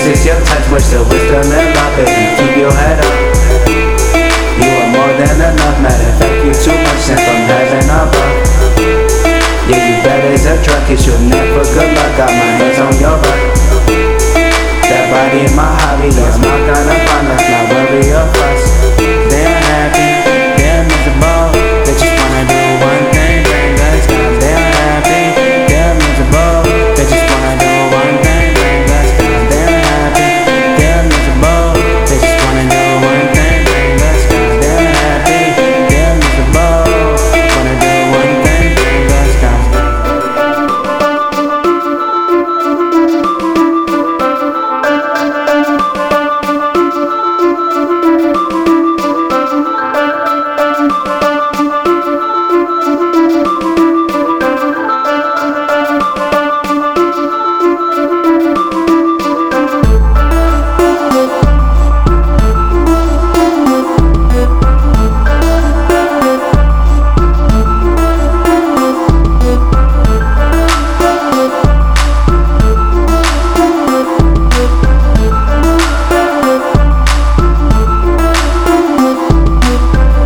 This is your touch, much the wisdom and love, baby. Keep your head up. You are more than enough. Matter of fact, you too much sent from heaven above. Yeah, you bet as a truck, it's your neck for good luck. Got my hands on your butt. That body in my hobby, that's my kind of fun.